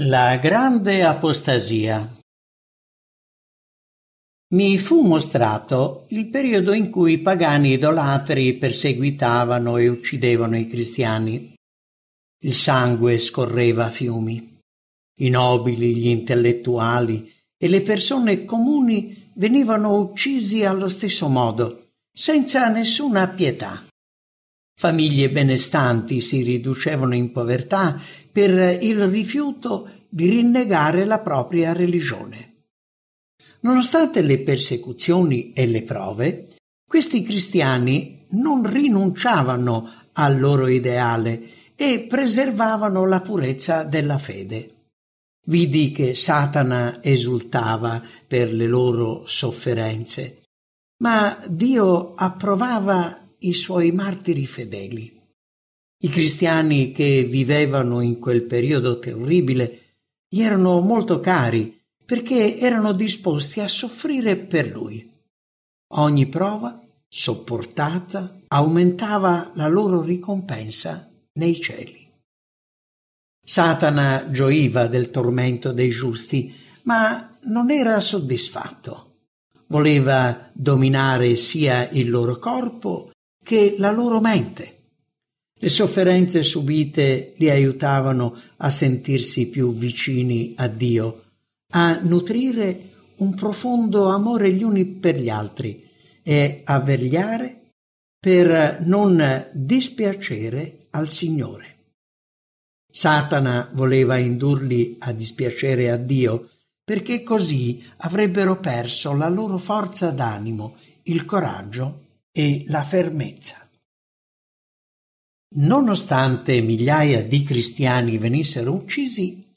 La grande apostasia Mi fu mostrato il periodo in cui i pagani idolatri perseguitavano e uccidevano i cristiani. Il sangue scorreva a fiumi. I nobili, gli intellettuali e le persone comuni venivano uccisi allo stesso modo, senza nessuna pietà. Famiglie benestanti si riducevano in povertà per il rifiuto di rinnegare la propria religione. Nonostante le persecuzioni e le prove, questi cristiani non rinunciavano al loro ideale e preservavano la purezza della fede. Vidi che Satana esultava per le loro sofferenze, ma Dio approvava i suoi martiri fedeli. I cristiani che vivevano in quel periodo terribile gli erano molto cari perché erano disposti a soffrire per lui. Ogni prova sopportata aumentava la loro ricompensa nei cieli. Satana gioiva del tormento dei giusti, ma non era soddisfatto. Voleva dominare sia il loro corpo che la loro mente. Le sofferenze subite li aiutavano a sentirsi più vicini a Dio, a nutrire un profondo amore gli uni per gli altri e a vegliare per non dispiacere al Signore. Satana voleva indurli a dispiacere a Dio perché così avrebbero perso la loro forza d'animo, il coraggio e la fermezza. Nonostante migliaia di cristiani venissero uccisi,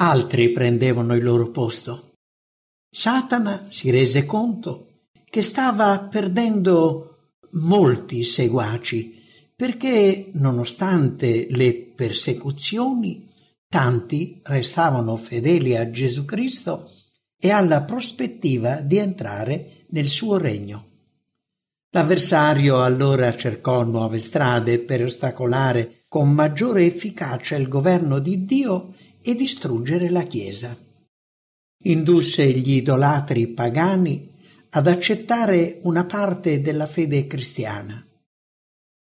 altri prendevano il loro posto. Satana si rese conto che stava perdendo molti seguaci perché, nonostante le persecuzioni, tanti restavano fedeli a Gesù Cristo e alla prospettiva di entrare nel suo regno. L'avversario allora cercò nuove strade per ostacolare con maggiore efficacia il governo di Dio e distruggere la Chiesa. Indusse gli idolatri pagani ad accettare una parte della fede cristiana.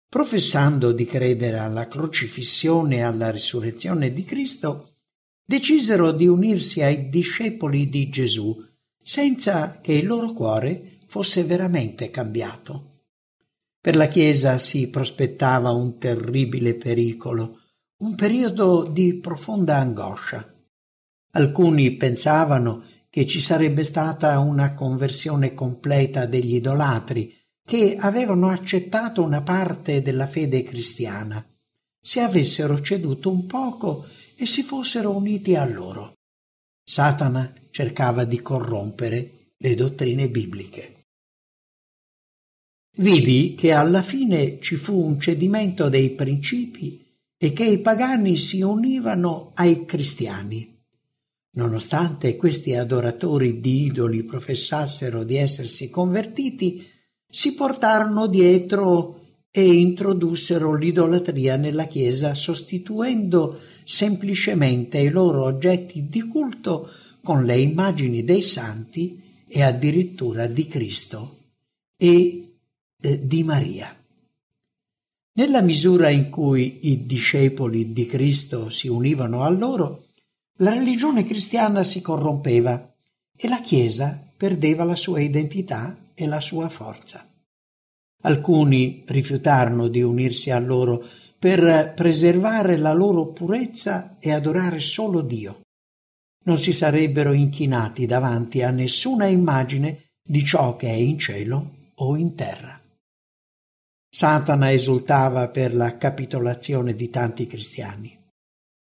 Professando di credere alla crocifissione e alla risurrezione di Cristo, decisero di unirsi ai discepoli di Gesù senza che il loro cuore fosse veramente cambiato. Per la Chiesa si prospettava un terribile pericolo, un periodo di profonda angoscia. Alcuni pensavano che ci sarebbe stata una conversione completa degli idolatri che avevano accettato una parte della fede cristiana, se avessero ceduto un poco e si fossero uniti a loro. Satana cercava di corrompere le dottrine bibliche. Vidi che alla fine ci fu un cedimento dei principi e che i pagani si univano ai cristiani. Nonostante questi adoratori di idoli professassero di essersi convertiti, si portarono dietro e introdussero l'idolatria nella Chiesa, sostituendo semplicemente i loro oggetti di culto con le immagini dei santi e addirittura di Cristo e di Maria. Nella misura in cui i discepoli di Cristo si univano a loro, la religione cristiana si corrompeva e la Chiesa perdeva la sua identità e la sua forza. Alcuni rifiutarono di unirsi a loro per preservare la loro purezza e adorare solo Dio. Non si sarebbero inchinati davanti a nessuna immagine di ciò che è in cielo o in terra. Satana esultava per la capitolazione di tanti cristiani.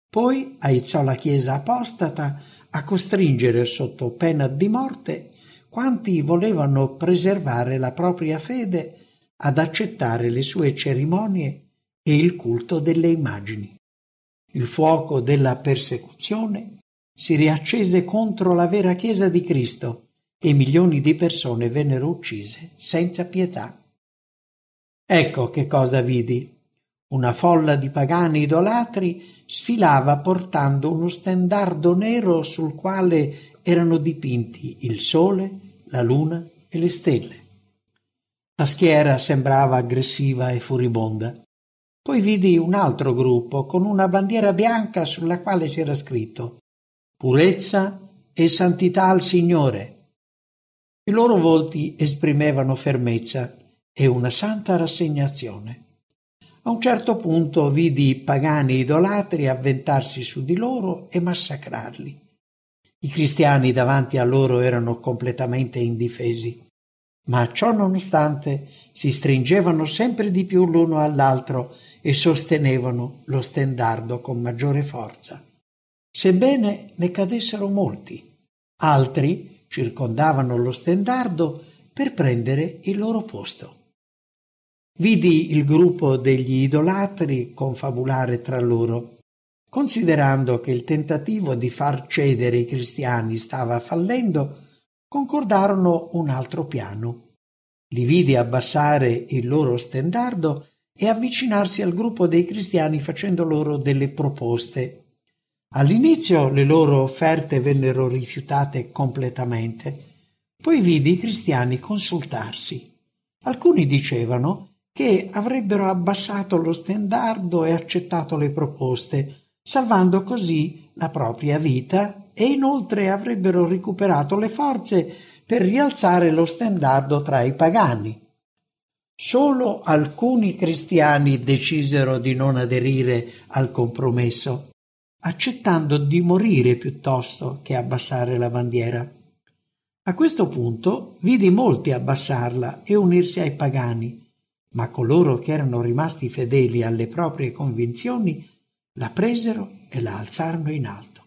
Poi aizzò la Chiesa apostata a costringere sotto pena di morte quanti volevano preservare la propria fede ad accettare le sue cerimonie e il culto delle immagini. Il fuoco della persecuzione si riaccese contro la vera Chiesa di Cristo e milioni di persone vennero uccise senza pietà. Ecco che cosa vidi. Una folla di pagani idolatri sfilava portando uno stendardo nero sul quale erano dipinti il sole, la luna e le stelle. La schiera sembrava aggressiva e furibonda. Poi vidi un altro gruppo con una bandiera bianca sulla quale c'era scritto Purezza e santità al Signore. I loro volti esprimevano fermezza e una santa rassegnazione. A un certo punto vidi i pagani idolatri avventarsi su di loro e massacrarli. I cristiani davanti a loro erano completamente indifesi, ma ciò nonostante si stringevano sempre di più l'uno all'altro e sostenevano lo stendardo con maggiore forza. Sebbene ne cadessero molti, altri circondavano lo stendardo per prendere il loro posto. Vidi il gruppo degli idolatri confabulare tra loro Considerando che il tentativo di far cedere i cristiani stava fallendo, concordarono un altro piano. Li vidi abbassare il loro stendardo e avvicinarsi al gruppo dei cristiani facendo loro delle proposte. All'inizio le loro offerte vennero rifiutate completamente, poi vidi i cristiani consultarsi. Alcuni dicevano che avrebbero abbassato lo stendardo e accettato le proposte, salvando così la propria vita e inoltre avrebbero recuperato le forze per rialzare lo stendardo tra i pagani. Solo alcuni cristiani decisero di non aderire al compromesso, accettando di morire piuttosto che abbassare la bandiera. A questo punto vidi molti abbassarla e unirsi ai pagani, ma coloro che erano rimasti fedeli alle proprie convinzioni la presero e la alzarono in alto.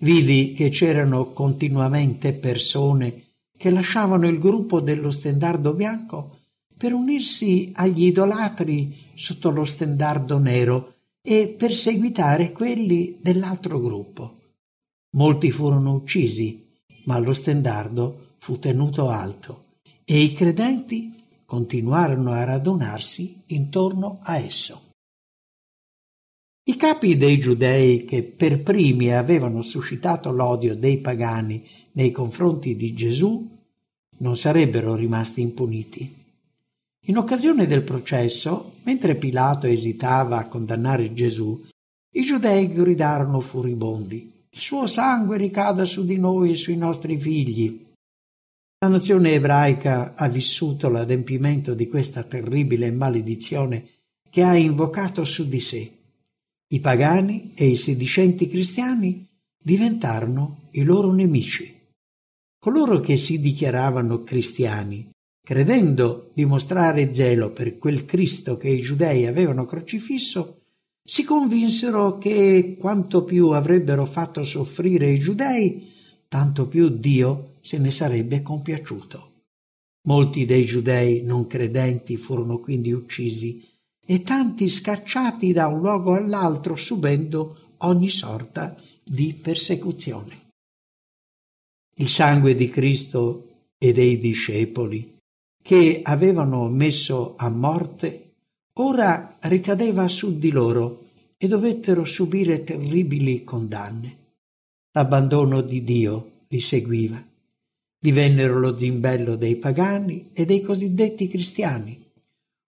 Vidi che c'erano continuamente persone che lasciavano il gruppo dello stendardo bianco per unirsi agli idolatri sotto lo stendardo nero e perseguitare quelli dell'altro gruppo. Molti furono uccisi, ma lo stendardo fu tenuto alto e i credenti continuarono a radunarsi intorno a esso. I capi dei giudei che per primi avevano suscitato l'odio dei pagani nei confronti di Gesù non sarebbero rimasti impuniti. In occasione del processo, mentre Pilato esitava a condannare Gesù, i giudei gridarono furibondi Il suo sangue ricada su di noi e sui nostri figli. La nazione ebraica ha vissuto l'adempimento di questa terribile maledizione che ha invocato su di sé i pagani e i sedicenti cristiani diventarono i loro nemici. Coloro che si dichiaravano cristiani, credendo di mostrare zelo per quel Cristo che i giudei avevano crocifisso, si convinsero che quanto più avrebbero fatto soffrire i giudei, tanto più Dio se ne sarebbe compiaciuto. Molti dei giudei non credenti furono quindi uccisi e tanti scacciati da un luogo all'altro subendo ogni sorta di persecuzione. Il sangue di Cristo e dei discepoli che avevano messo a morte ora ricadeva su di loro e dovettero subire terribili condanne. L'abbandono di Dio li seguiva. Divennero lo zimbello dei pagani e dei cosiddetti cristiani.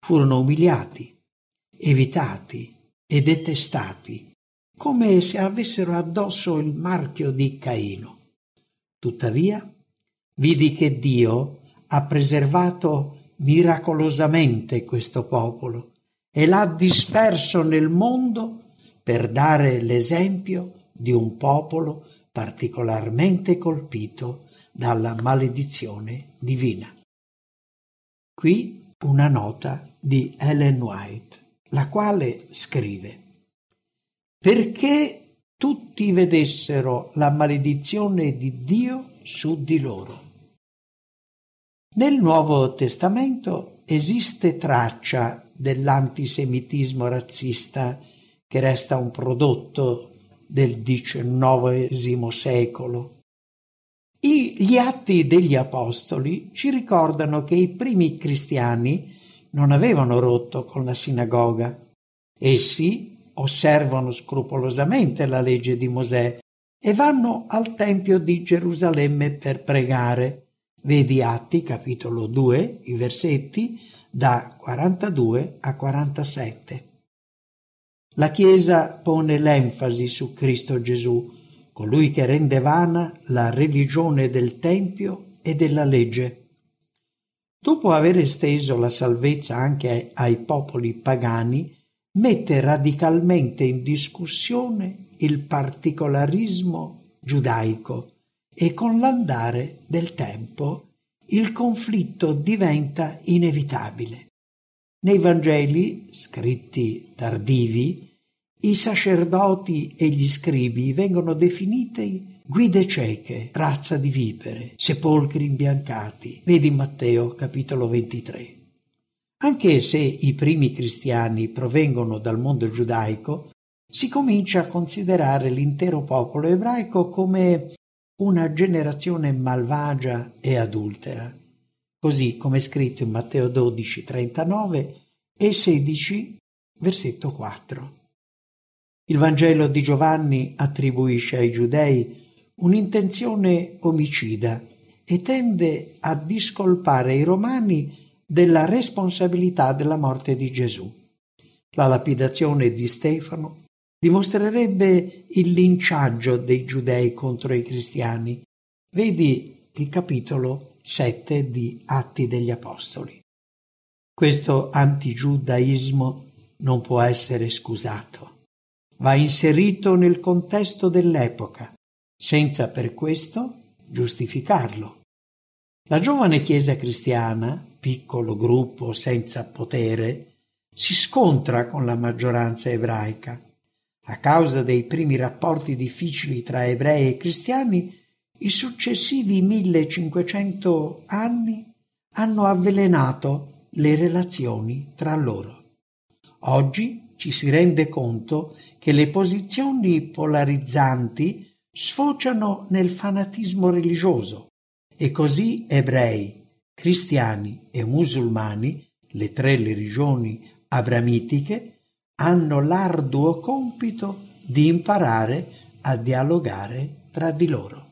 Furono umiliati, evitati e detestati, come se avessero addosso il marchio di Caino. Tuttavia, vidi che Dio ha preservato miracolosamente questo popolo e l'ha disperso nel mondo per dare l'esempio di un popolo particolarmente colpito dalla maledizione divina. Qui una nota di Ellen White la quale scrive perché tutti vedessero la maledizione di Dio su di loro. Nel Nuovo Testamento esiste traccia dell'antisemitismo razzista che resta un prodotto del XIX secolo. I, gli atti degli Apostoli ci ricordano che i primi cristiani non avevano rotto con la sinagoga, Essi osservano scrupolosamente la legge di Mosè e vanno al Tempio di Gerusalemme per pregare. Vedi Atti, capitolo 2, i versetti da 42 a 47. La Chiesa pone l'enfasi su Cristo Gesù, colui che rende vana la religione del Tempio e della legge. Dopo aver esteso la salvezza anche ai popoli pagani, mette radicalmente in discussione il particolarismo giudaico e con l'andare del tempo il conflitto diventa inevitabile. Nei Vangeli, scritti tardivi, i sacerdoti e gli scribi vengono definiti guide cieche, razza di vipere, sepolcri imbiancati. Vedi Matteo capitolo 23. Anche se i primi cristiani provengono dal mondo giudaico, si comincia a considerare l'intero popolo ebraico come una generazione malvagia e adultera, così come è scritto in Matteo 12, 39 e 16, versetto 4. Il Vangelo di Giovanni attribuisce ai giudei un'intenzione omicida e tende a discolpare i romani della responsabilità della morte di Gesù. La lapidazione di Stefano dimostrerebbe il linciaggio dei giudei contro i cristiani. Vedi il capitolo 7 di Atti degli Apostoli. Questo antigiudaismo non può essere scusato. Va inserito nel contesto dell'epoca, senza per questo giustificarlo. La giovane Chiesa cristiana, piccolo gruppo senza potere, si scontra con la maggioranza ebraica. A causa dei primi rapporti difficili tra ebrei e cristiani, i successivi 1500 anni hanno avvelenato le relazioni tra loro. Oggi ci si rende conto che le posizioni polarizzanti sfociano nel fanatismo religioso e così ebrei, cristiani e musulmani, le tre religioni abramitiche, hanno l'arduo compito di imparare a dialogare tra di loro.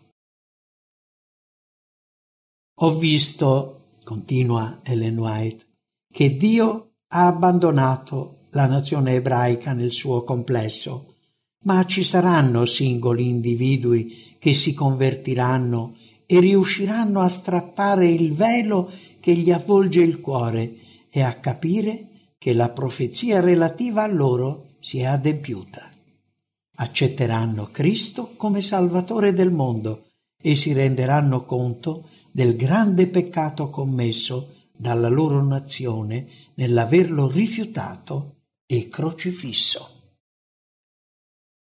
Ho visto, continua Ellen White, che Dio ha abbandonato la nazione ebraica nel suo complesso, ma ci saranno singoli individui che si convertiranno e riusciranno a strappare il velo che gli avvolge il cuore e a capire che la profezia relativa a loro si è adempiuta. Accetteranno Cristo come Salvatore del mondo e si renderanno conto del grande peccato commesso dalla loro nazione nell'averlo rifiutato e crocifisso.